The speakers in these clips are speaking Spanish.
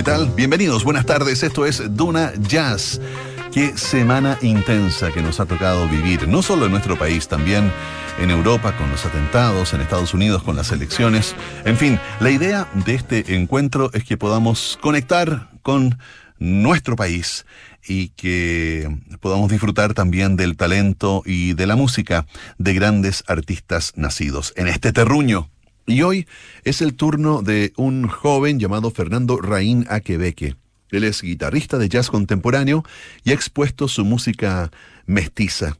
¿Qué tal? Bienvenidos, buenas tardes. Esto es Duna Jazz. Qué semana intensa que nos ha tocado vivir, no solo en nuestro país, también en Europa con los atentados, en Estados Unidos con las elecciones. En fin, la idea de este encuentro es que podamos conectar con nuestro país y que podamos disfrutar también del talento y de la música de grandes artistas nacidos en este terruño. Y hoy es el turno de un joven llamado Fernando Raín Aquebeque. Él es guitarrista de jazz contemporáneo y ha expuesto su música mestiza.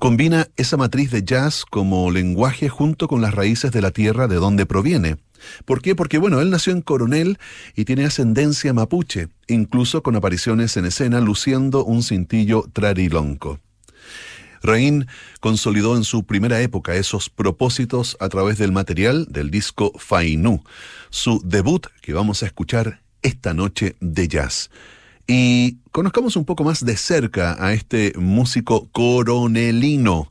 Combina esa matriz de jazz como lenguaje junto con las raíces de la tierra de donde proviene. ¿Por qué? Porque bueno, él nació en Coronel y tiene ascendencia mapuche, incluso con apariciones en escena luciendo un cintillo trarilonco. Raín consolidó en su primera época esos propósitos a través del material del disco Fainú, su debut que vamos a escuchar esta noche de jazz. Y conozcamos un poco más de cerca a este músico coronelino.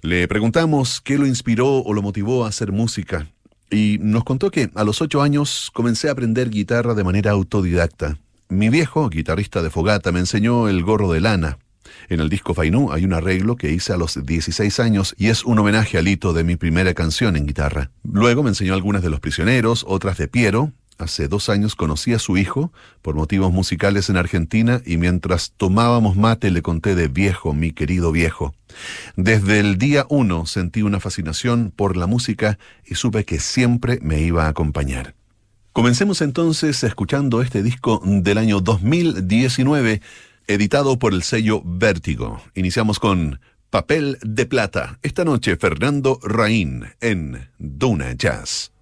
Le preguntamos qué lo inspiró o lo motivó a hacer música. Y nos contó que a los ocho años comencé a aprender guitarra de manera autodidacta. Mi viejo, guitarrista de fogata, me enseñó el gorro de lana. En el disco Fainú hay un arreglo que hice a los 16 años y es un homenaje al hito de mi primera canción en guitarra. Luego me enseñó algunas de Los Prisioneros, otras de Piero, Hace dos años conocí a su hijo por motivos musicales en Argentina y mientras tomábamos mate le conté de viejo, mi querido viejo. Desde el día uno sentí una fascinación por la música y supe que siempre me iba a acompañar. Comencemos entonces escuchando este disco del año 2019, editado por el sello Vértigo. Iniciamos con Papel de Plata. Esta noche Fernando Raín en Duna Jazz.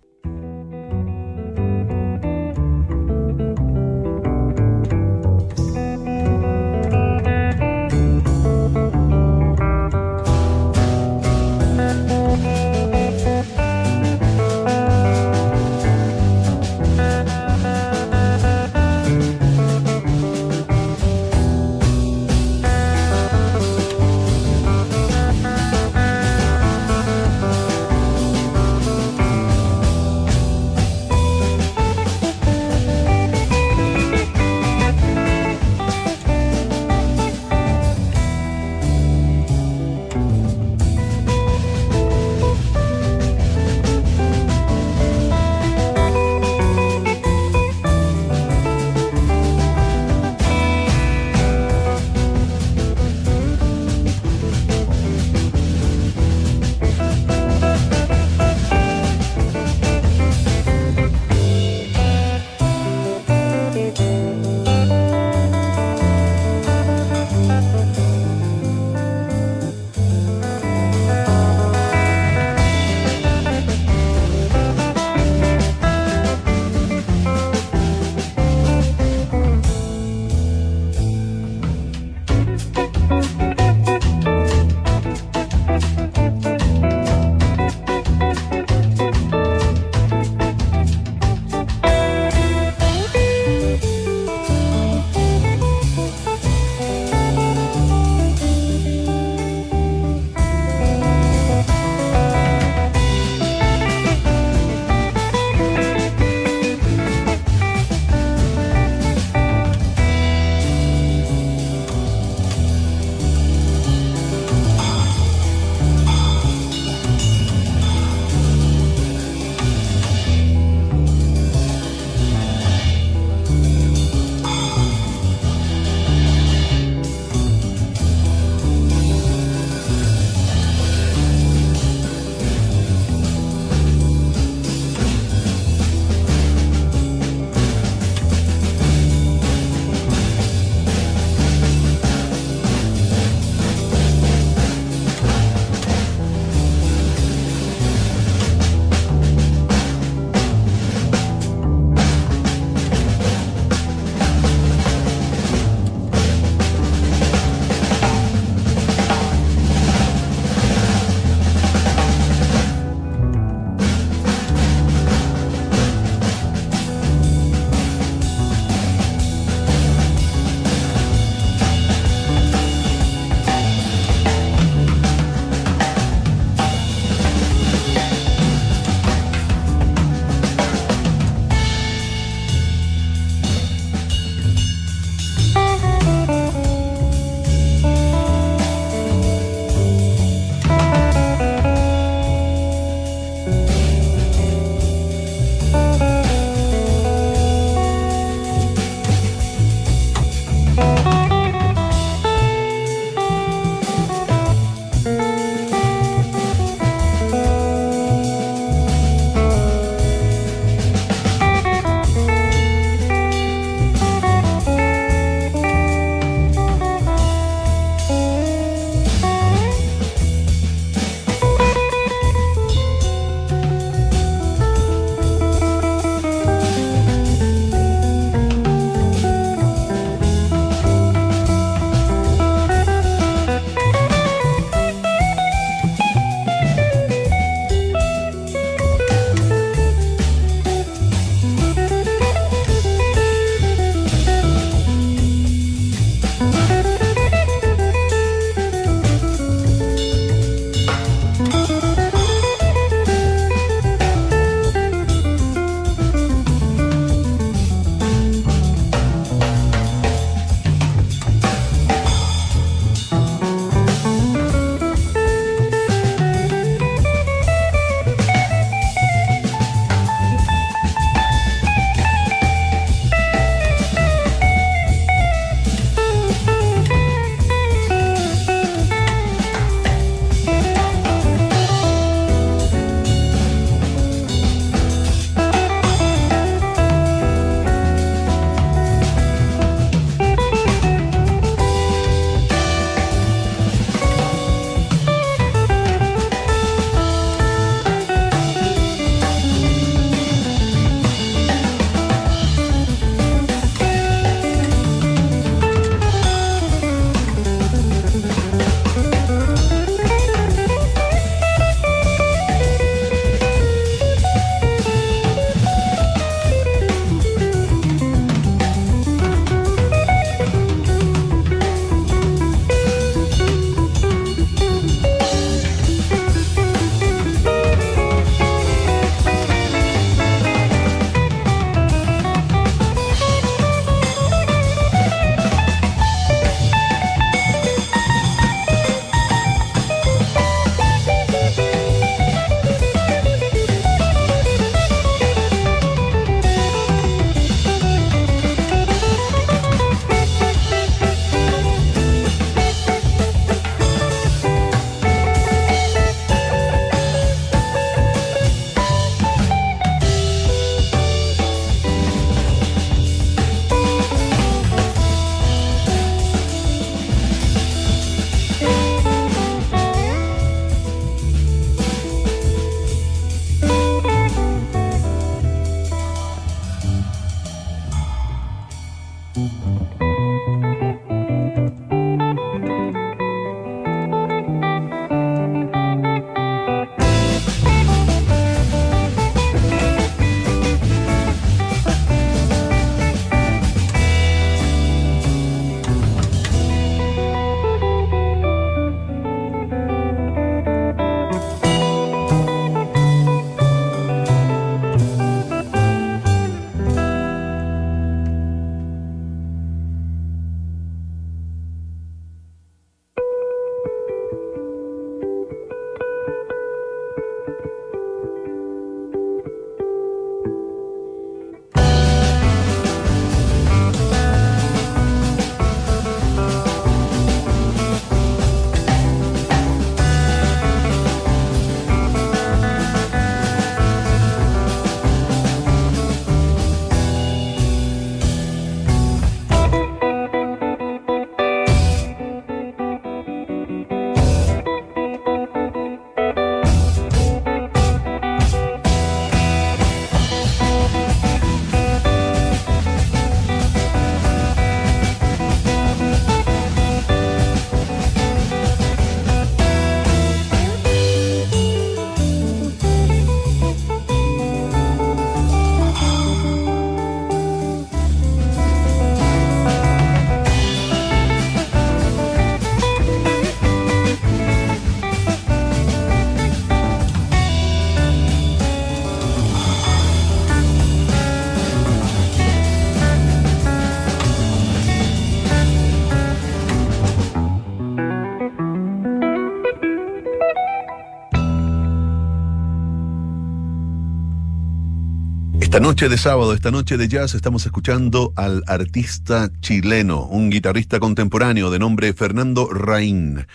Noche de sábado, esta noche de jazz, estamos escuchando al artista chileno, un guitarrista contemporáneo de nombre Fernando Raín.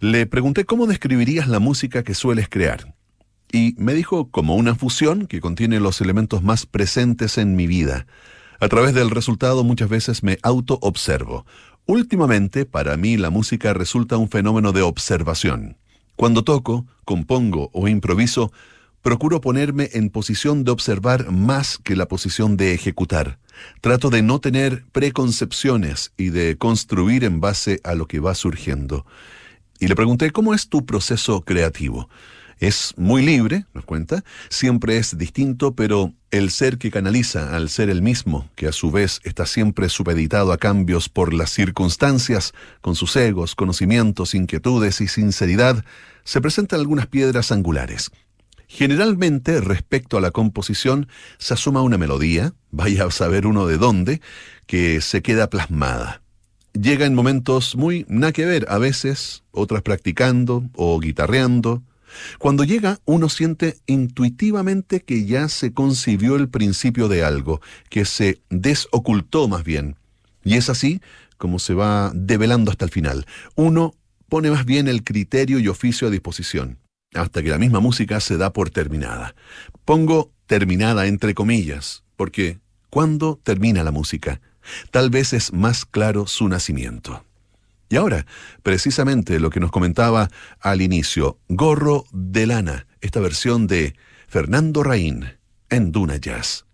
Le pregunté cómo describirías la música que sueles crear. Y me dijo como una fusión que contiene los elementos más presentes en mi vida. A través del resultado muchas veces me auto-observo. Últimamente, para mí, la música resulta un fenómeno de observación. Cuando toco, compongo o improviso, procuro ponerme en posición de observar más que la posición de ejecutar. Trato de no tener preconcepciones y de construir en base a lo que va surgiendo. Y le pregunté, ¿cómo es tu proceso creativo? Es muy libre, nos cuenta, siempre es distinto, pero el ser que canaliza al ser el mismo, que a su vez está siempre supeditado a cambios por las circunstancias, con sus egos, conocimientos, inquietudes y sinceridad, se presentan algunas piedras angulares. Generalmente, respecto a la composición, se asuma una melodía, vaya a saber uno de dónde, que se queda plasmada. Llega en momentos muy nada que ver, a veces, otras practicando o guitarreando. Cuando llega, uno siente intuitivamente que ya se concibió el principio de algo, que se desocultó más bien. Y es así como se va develando hasta el final. Uno pone más bien el criterio y oficio a disposición hasta que la misma música se da por terminada. Pongo terminada entre comillas, porque ¿cuándo termina la música? Tal vez es más claro su nacimiento. Y ahora, precisamente lo que nos comentaba al inicio, Gorro de Lana, esta versión de Fernando Raín en Duna Jazz.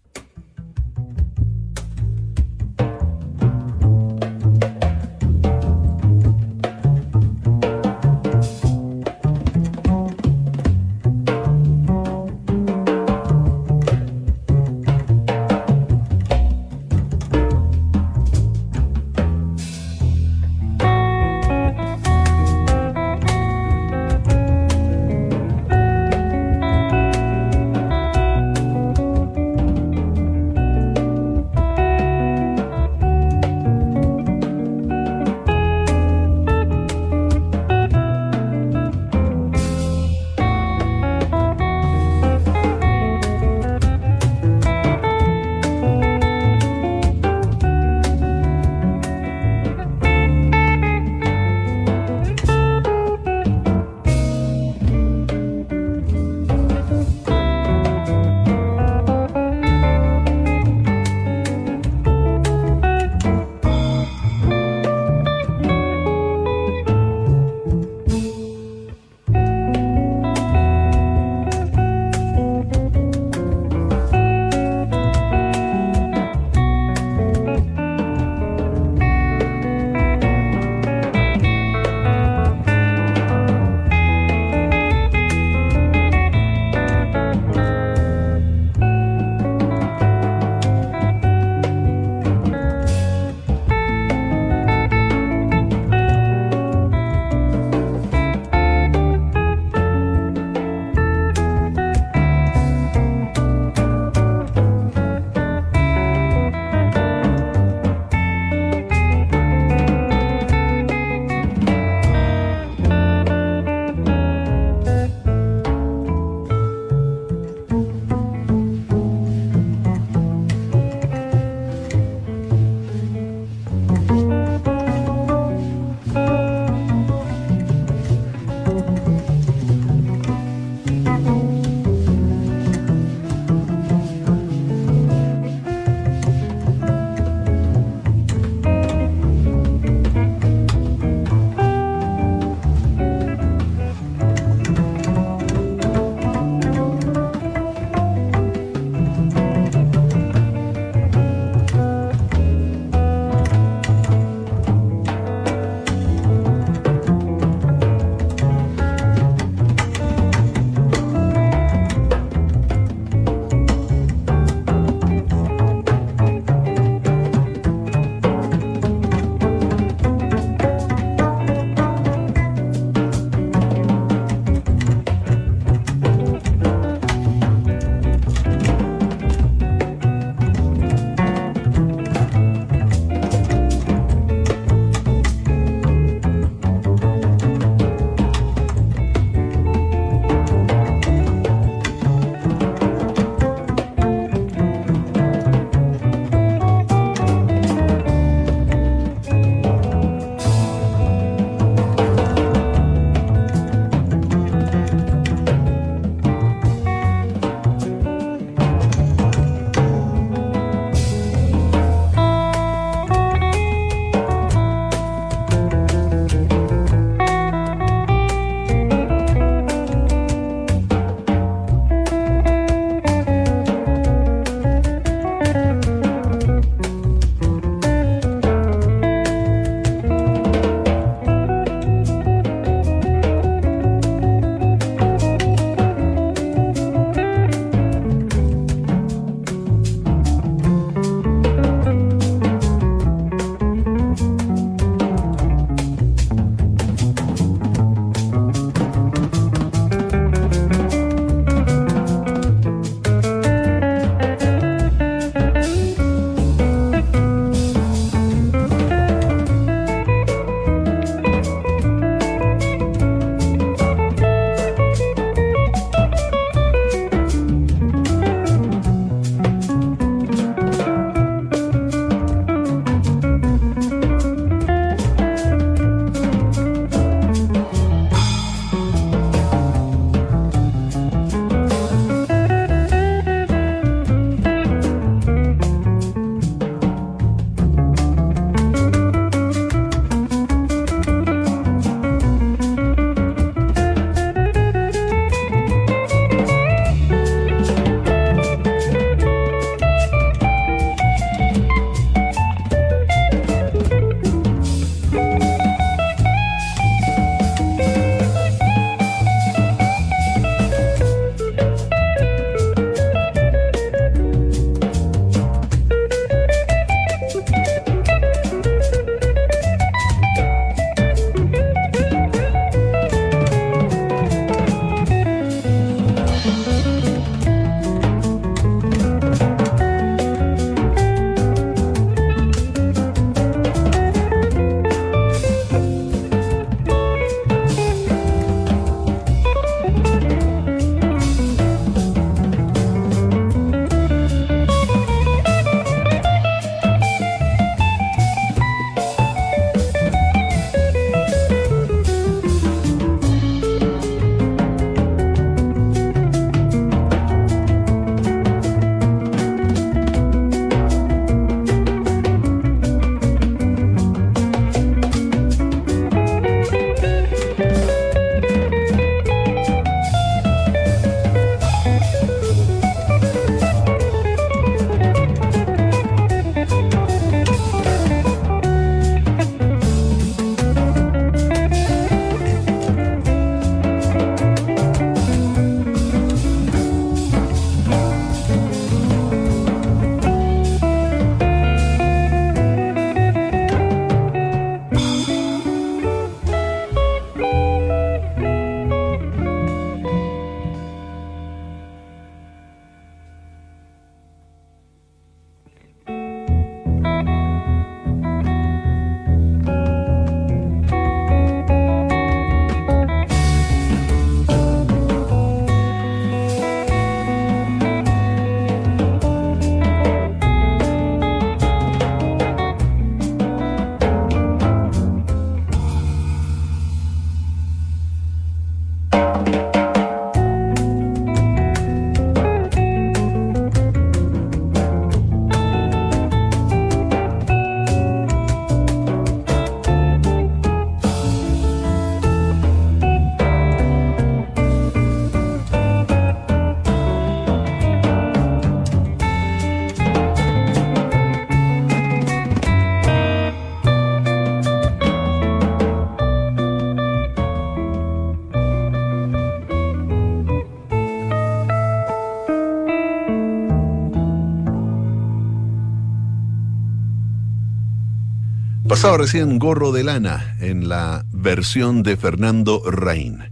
Pasaba recién Gorro de Lana en la versión de Fernando Raín.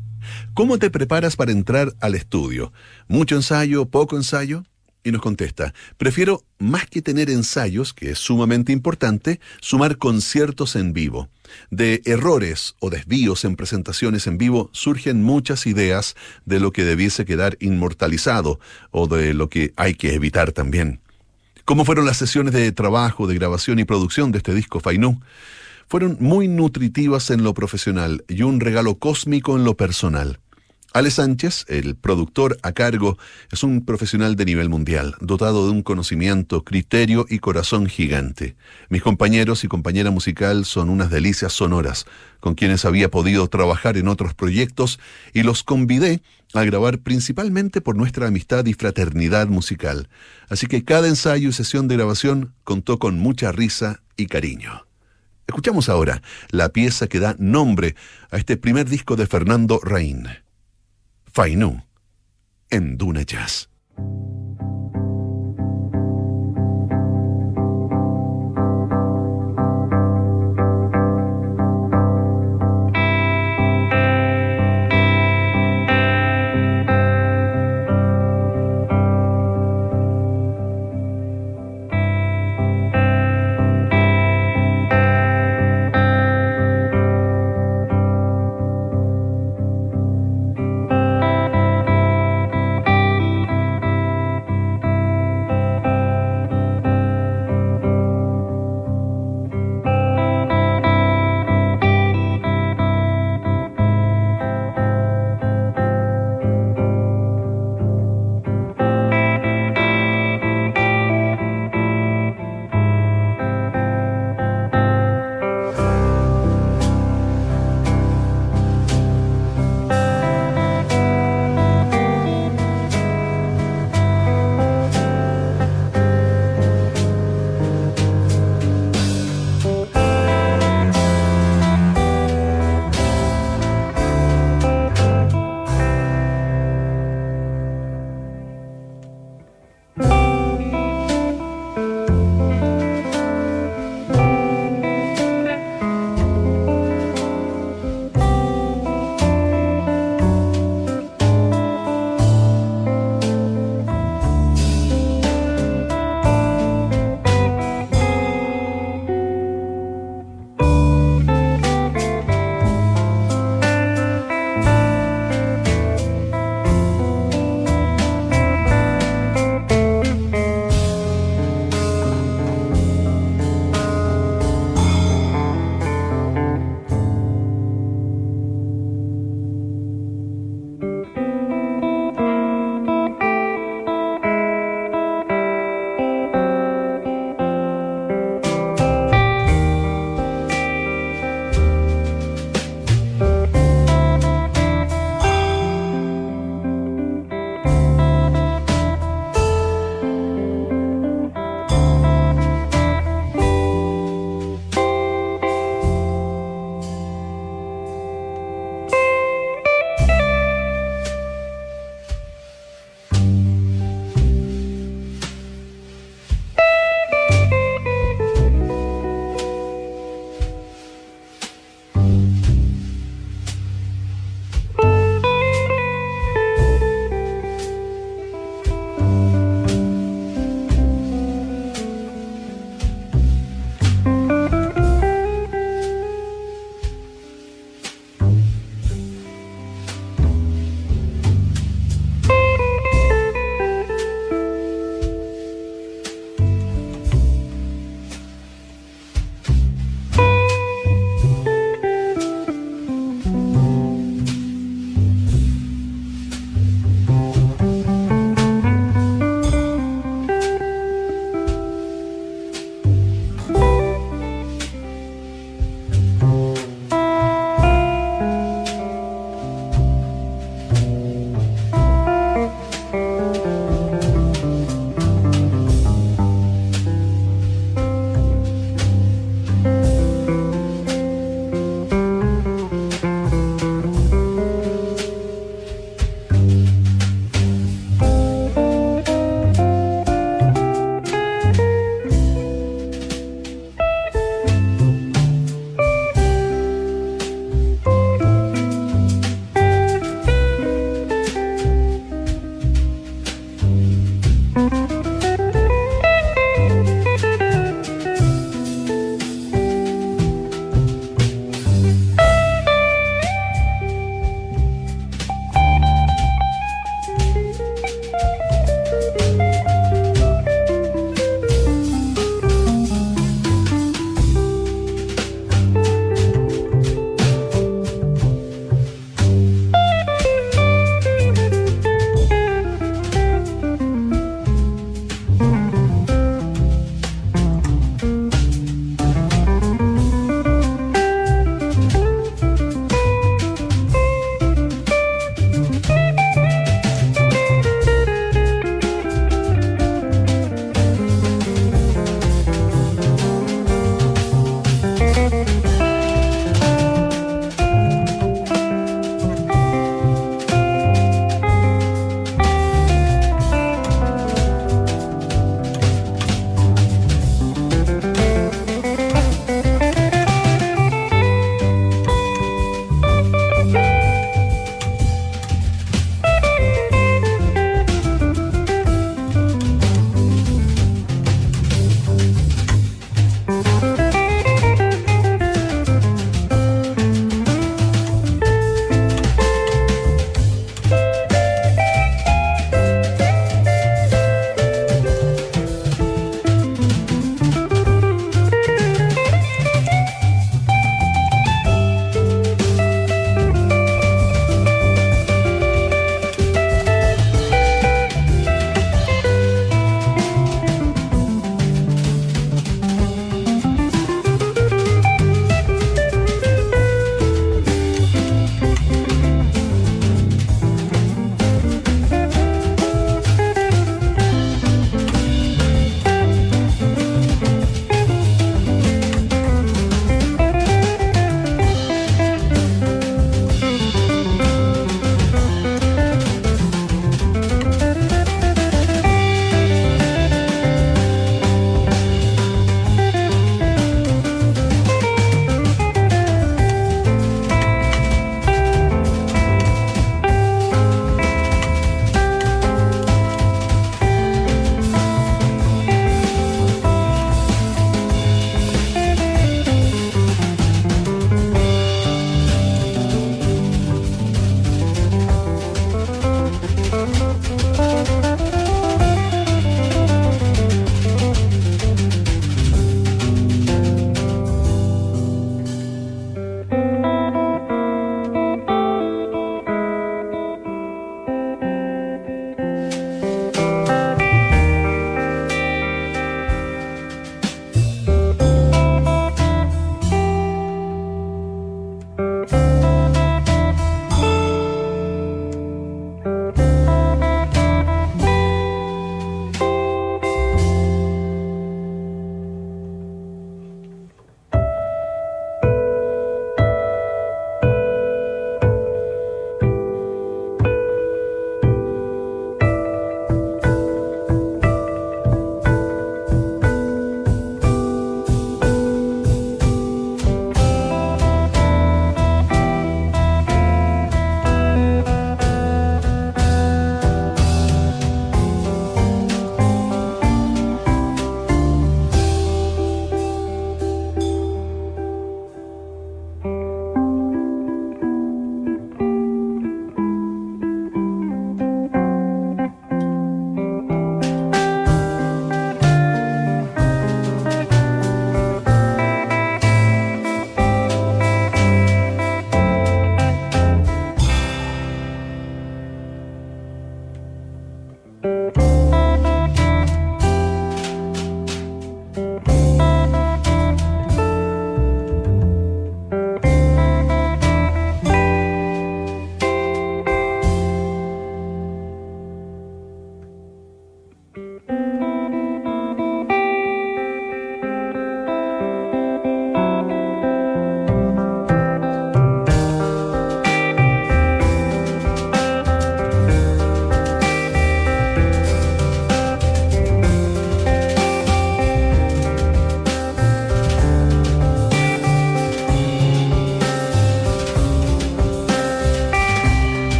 ¿Cómo te preparas para entrar al estudio? ¿Mucho ensayo? ¿Poco ensayo? Y nos contesta, prefiero, más que tener ensayos, que es sumamente importante, sumar conciertos en vivo. De errores o desvíos en presentaciones en vivo surgen muchas ideas de lo que debiese quedar inmortalizado o de lo que hay que evitar también. ¿Cómo fueron las sesiones de trabajo, de grabación y producción de este disco Fainú? Fueron muy nutritivas en lo profesional y un regalo cósmico en lo personal. Ale Sánchez, el productor a cargo, es un profesional de nivel mundial, dotado de un conocimiento, criterio y corazón gigante. Mis compañeros y compañera musical son unas delicias sonoras, con quienes había podido trabajar en otros proyectos y los convidé a grabar principalmente por nuestra amistad y fraternidad musical. Así que cada ensayo y sesión de grabación contó con mucha risa y cariño. Escuchamos ahora la pieza que da nombre a este primer disco de Fernando Raín, Fainú, en Duna Jazz.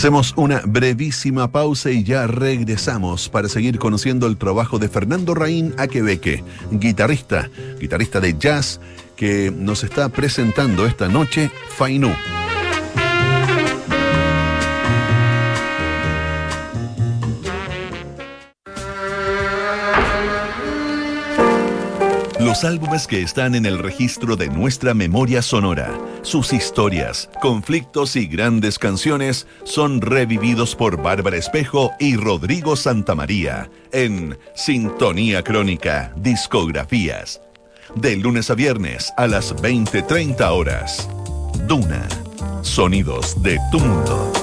Hacemos una brevísima pausa y ya regresamos para seguir conociendo el trabajo de Fernando Raín Aquebeque, guitarrista, guitarrista de jazz que nos está presentando esta noche Fainú. Los álbumes que están en el registro de nuestra memoria sonora, sus historias, conflictos y grandes canciones son revividos por Bárbara Espejo y Rodrigo Santamaría en Sintonía Crónica, Discografías. De lunes a viernes a las 20:30 horas. Duna, sonidos de tu mundo.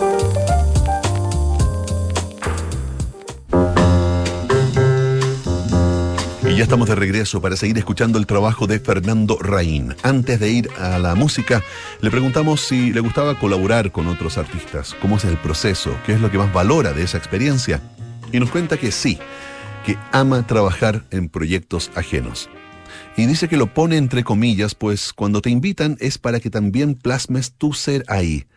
Ya estamos de regreso para seguir escuchando el trabajo de Fernando Raín. Antes de ir a la música, le preguntamos si le gustaba colaborar con otros artistas, cómo es el proceso, qué es lo que más valora de esa experiencia. Y nos cuenta que sí, que ama trabajar en proyectos ajenos. Y dice que lo pone entre comillas, pues cuando te invitan es para que también plasmes tu ser ahí.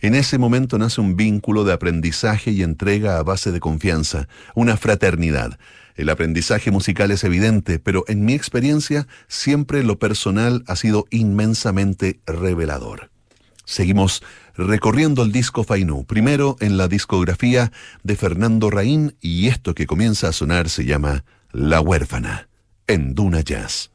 En ese momento nace un vínculo de aprendizaje y entrega a base de confianza, una fraternidad. El aprendizaje musical es evidente, pero en mi experiencia siempre lo personal ha sido inmensamente revelador. Seguimos recorriendo el disco Fainú, primero en la discografía de Fernando Raín y esto que comienza a sonar se llama La huérfana, en Duna Jazz.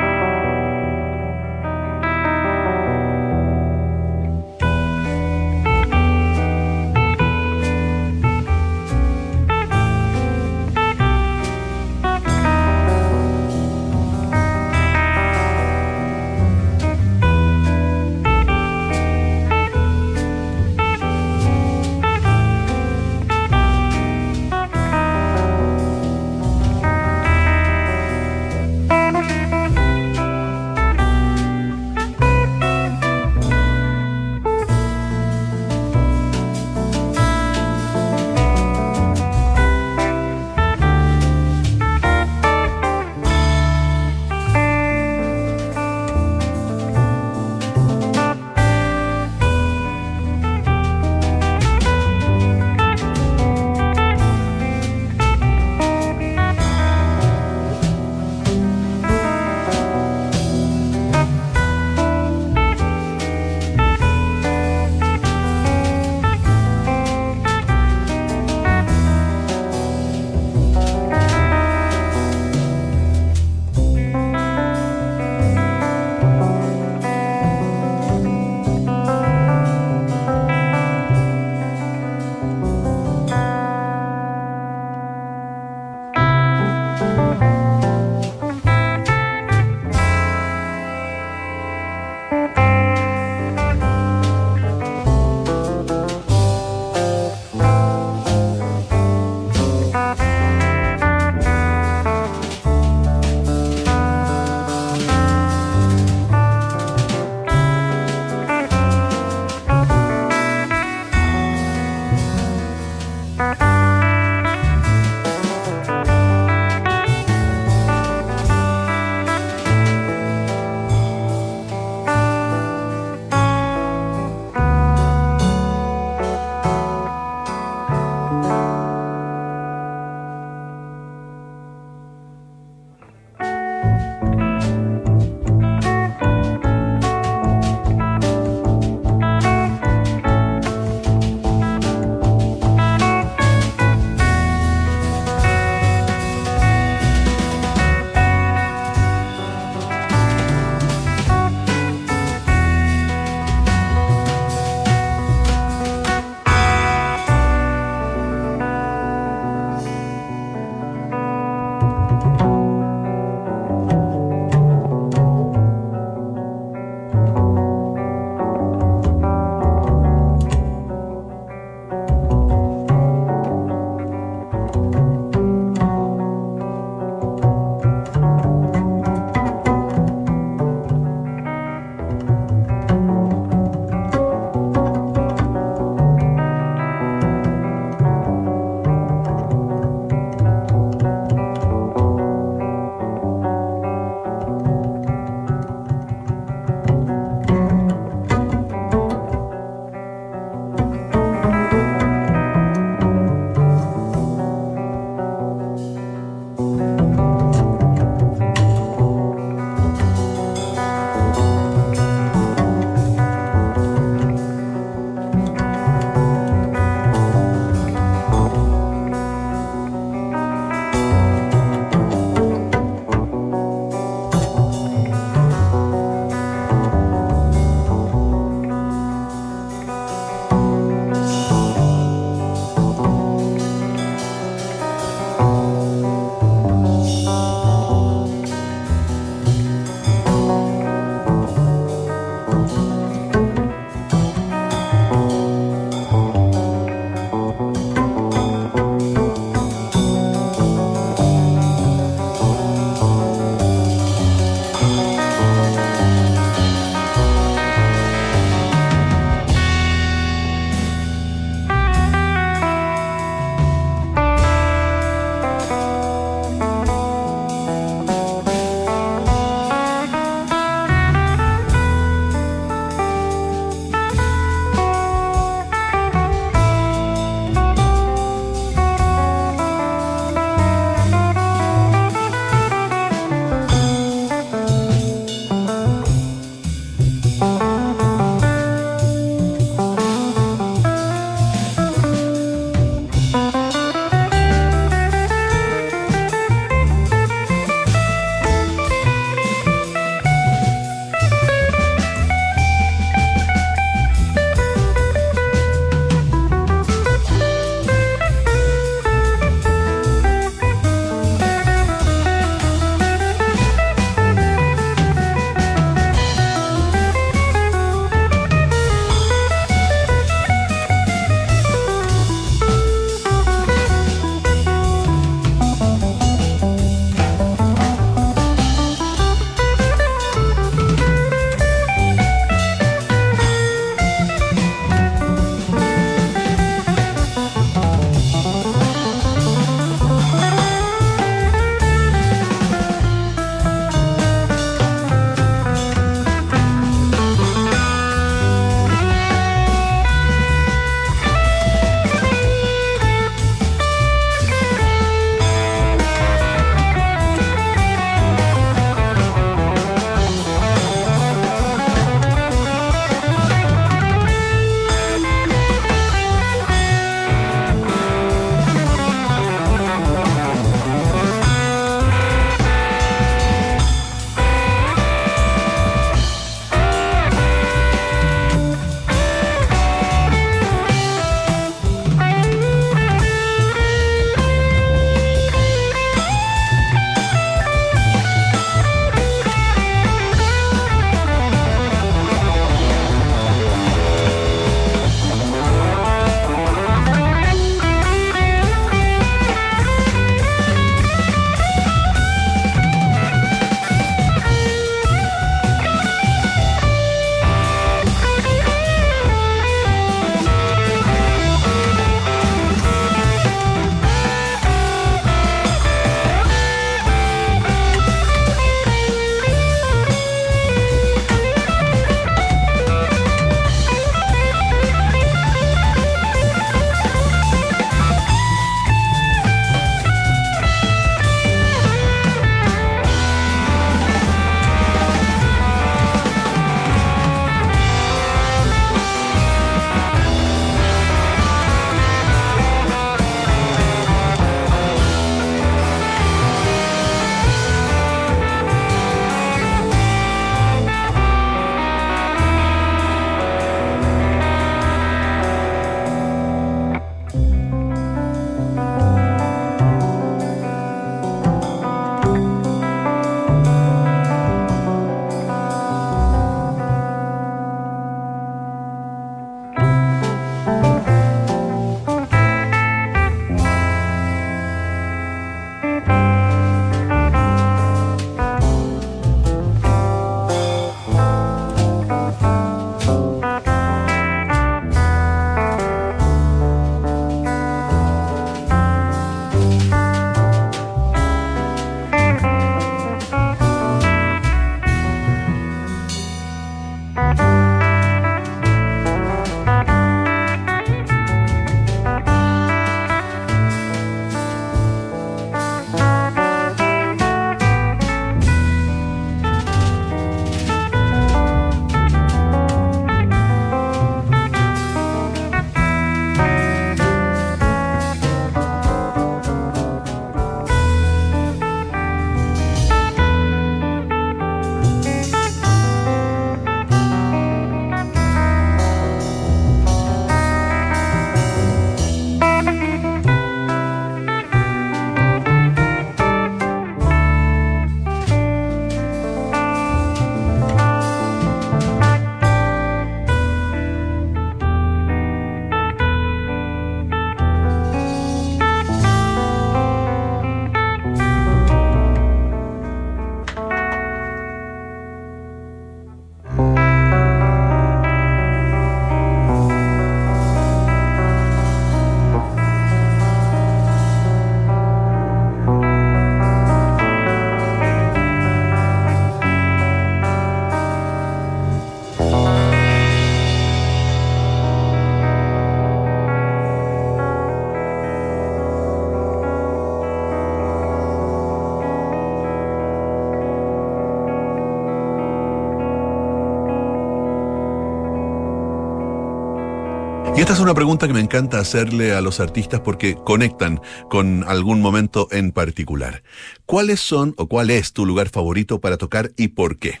Y esta es una pregunta que me encanta hacerle a los artistas porque conectan con algún momento en particular. ¿Cuáles son o cuál es tu lugar favorito para tocar y por qué?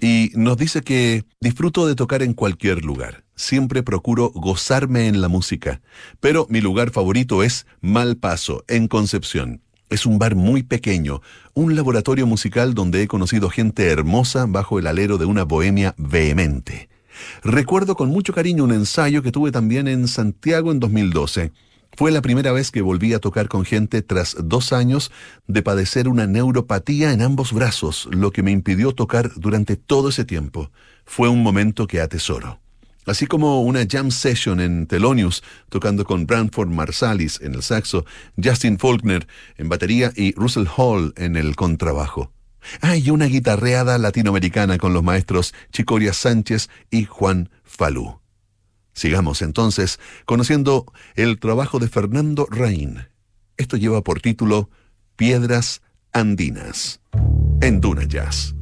Y nos dice que disfruto de tocar en cualquier lugar. Siempre procuro gozarme en la música. Pero mi lugar favorito es Malpaso, en Concepción. Es un bar muy pequeño, un laboratorio musical donde he conocido gente hermosa bajo el alero de una bohemia vehemente. Recuerdo con mucho cariño un ensayo que tuve también en Santiago en 2012. Fue la primera vez que volví a tocar con gente tras dos años de padecer una neuropatía en ambos brazos, lo que me impidió tocar durante todo ese tiempo. Fue un momento que atesoro. Así como una jam session en Thelonious, tocando con Branford Marsalis en el saxo, Justin Faulkner en batería y Russell Hall en el contrabajo. Hay una guitarreada latinoamericana con los maestros Chicoria Sánchez y Juan Falú. Sigamos entonces conociendo el trabajo de Fernando Raín. Esto lleva por título Piedras Andinas en Duna Jazz.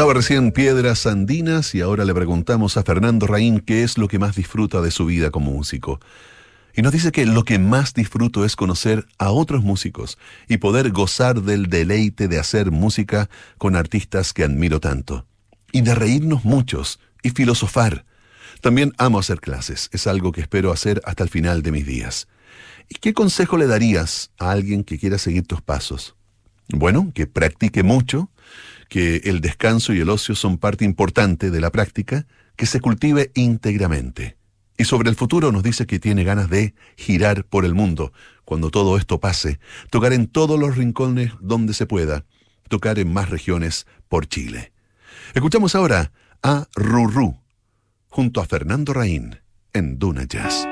Pasaba recién Piedras Andinas y ahora le preguntamos a Fernando Raín qué es lo que más disfruta de su vida como músico. Y nos dice que lo que más disfruto es conocer a otros músicos y poder gozar del deleite de hacer música con artistas que admiro tanto. Y de reírnos muchos y filosofar. También amo hacer clases, es algo que espero hacer hasta el final de mis días. ¿Y qué consejo le darías a alguien que quiera seguir tus pasos? Bueno, que practique mucho, que el descanso y el ocio son parte importante de la práctica, que se cultive íntegramente. Y sobre el futuro nos dice que tiene ganas de girar por el mundo cuando todo esto pase, tocar en todos los rincones donde se pueda, tocar en más regiones por Chile. Escuchamos ahora a Rurú junto a Fernando Raín en Duna Jazz.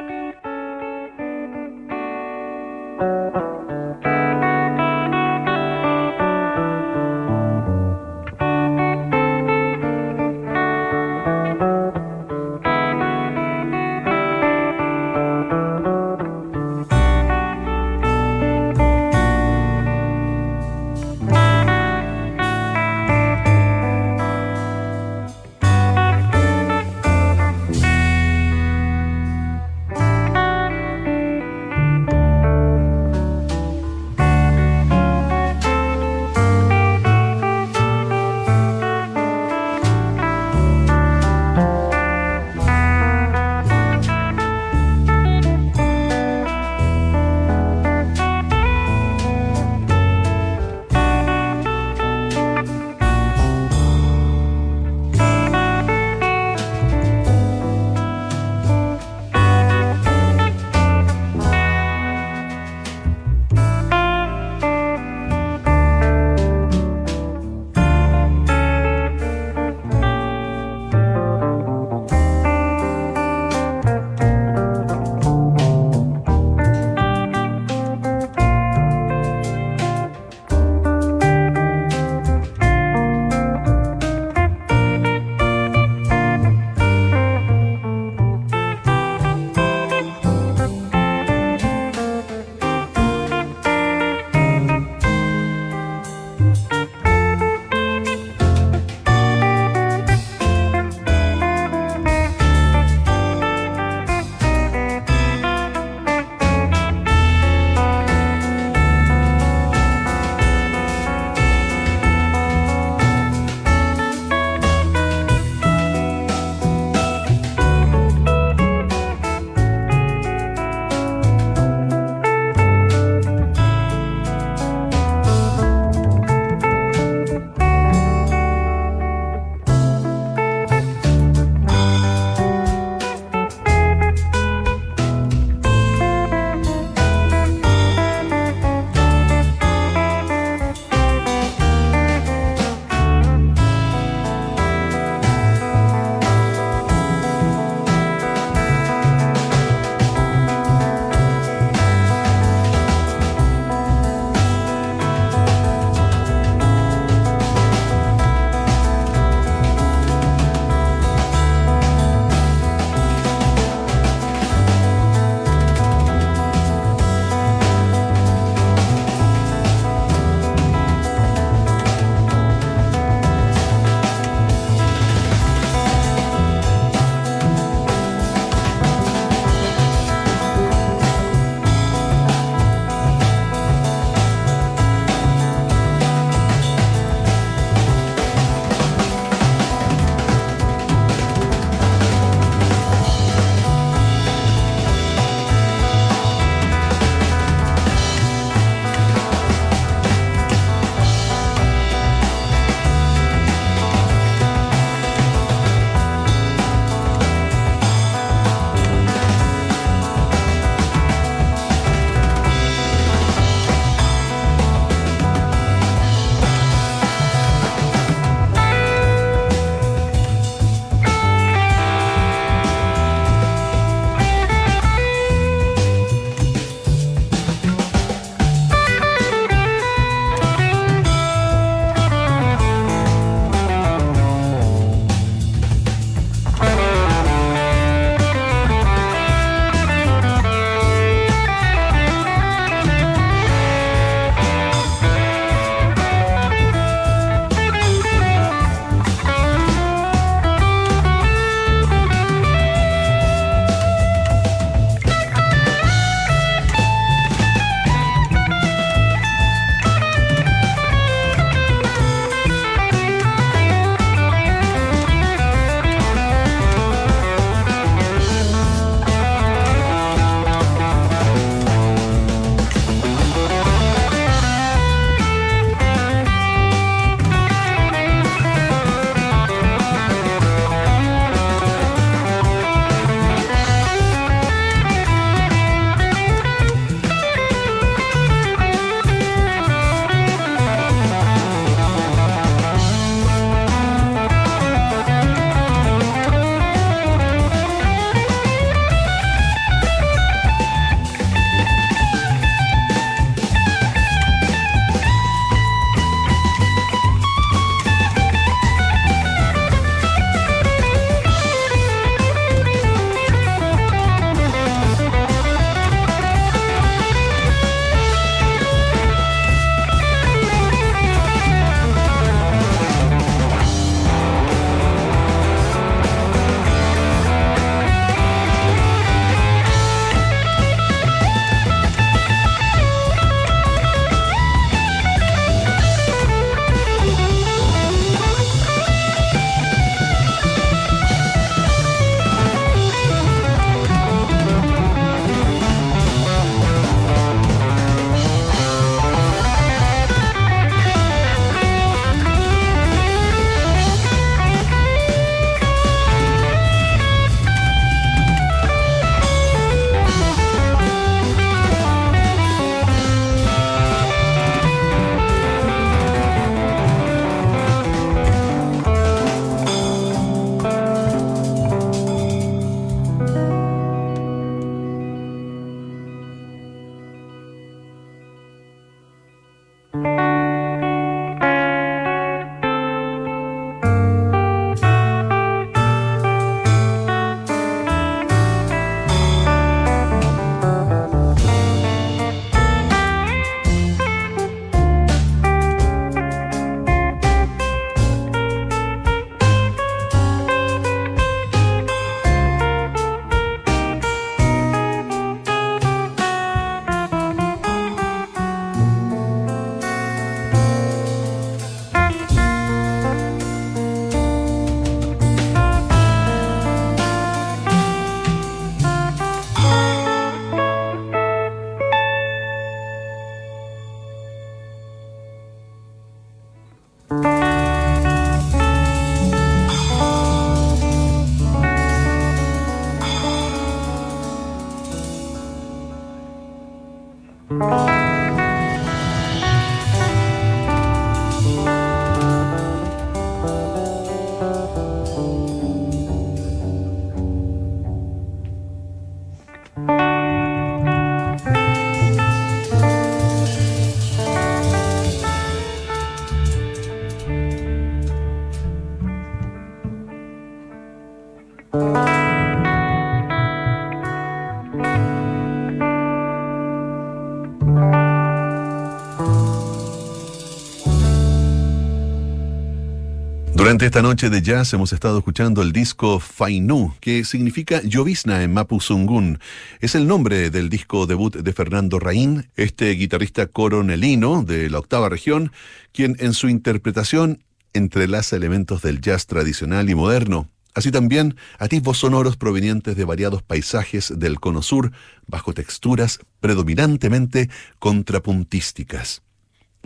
Durante esta noche de jazz hemos estado escuchando el disco Fainu, que significa llovizna en Mapuzungún. Es el nombre del disco debut de Fernando Raín, este guitarrista coronelino de la octava región, quien en su interpretación entrelaza elementos del jazz tradicional y moderno, así también atisbos sonoros provenientes de variados paisajes del cono sur, bajo texturas predominantemente contrapuntísticas.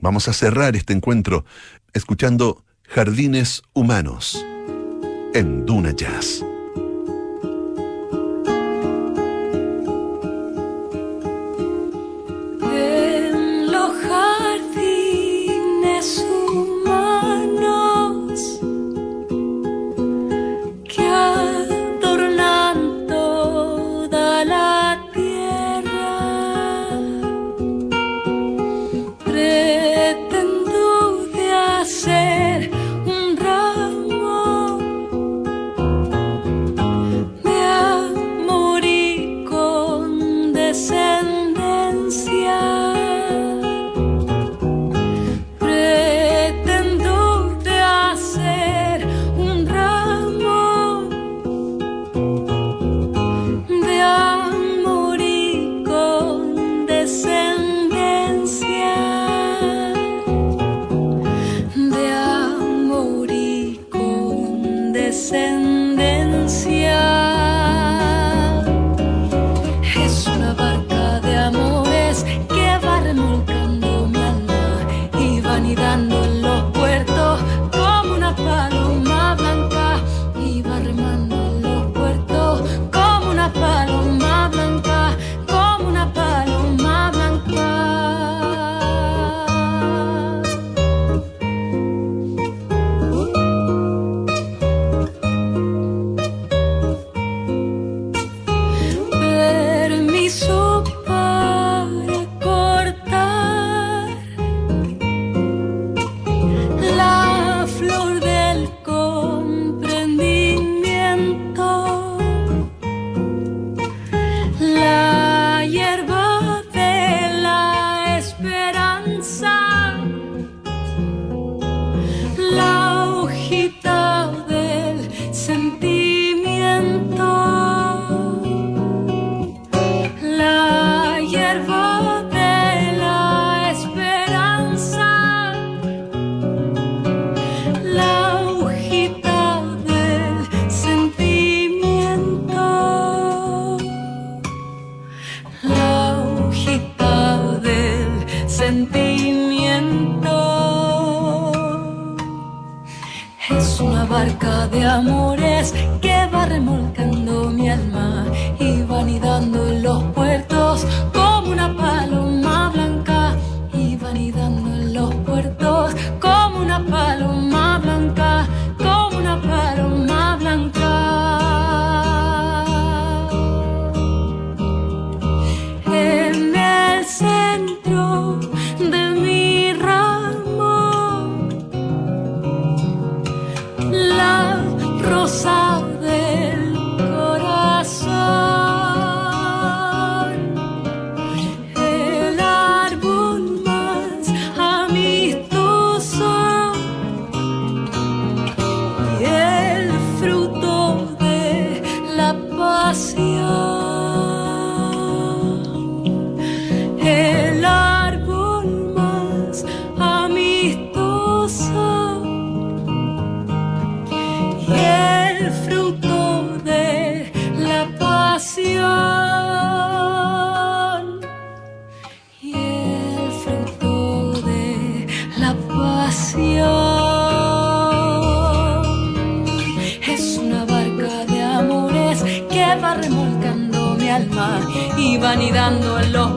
Vamos a cerrar este encuentro escuchando Jardines Humanos en Duna Jazz. iban y dando en los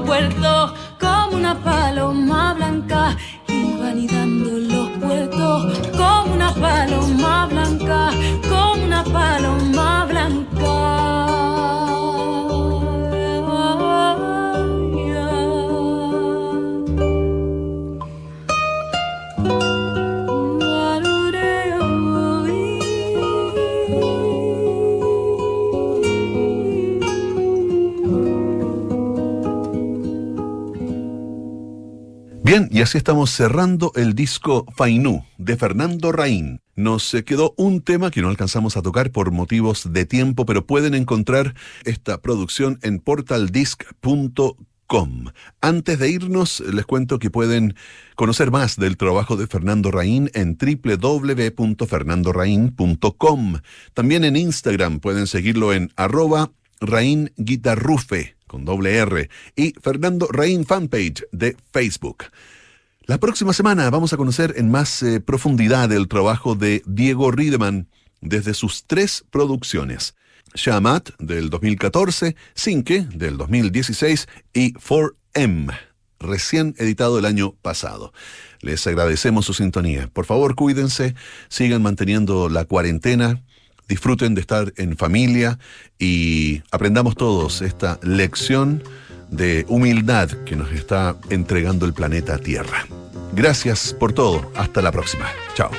Y así estamos cerrando el disco Fainú de Fernando Raín. Nos eh, quedó un tema que no alcanzamos a tocar por motivos de tiempo, pero pueden encontrar esta producción en portaldisc.com. Antes de irnos, les cuento que pueden conocer más del trabajo de Fernando Raín en www.fernandoraín.com. También en Instagram pueden seguirlo en arroba Raín Guitarrufe con doble R y Fernando Raín fanpage de Facebook. La próxima semana vamos a conocer en más eh, profundidad el trabajo de Diego Riedemann desde sus tres producciones. Shamat del 2014, Sinke del 2016 y 4M, recién editado el año pasado. Les agradecemos su sintonía. Por favor, cuídense, sigan manteniendo la cuarentena, disfruten de estar en familia y aprendamos todos esta lección de humildad que nos está entregando el planeta Tierra. Gracias por todo. Hasta la próxima. Chao.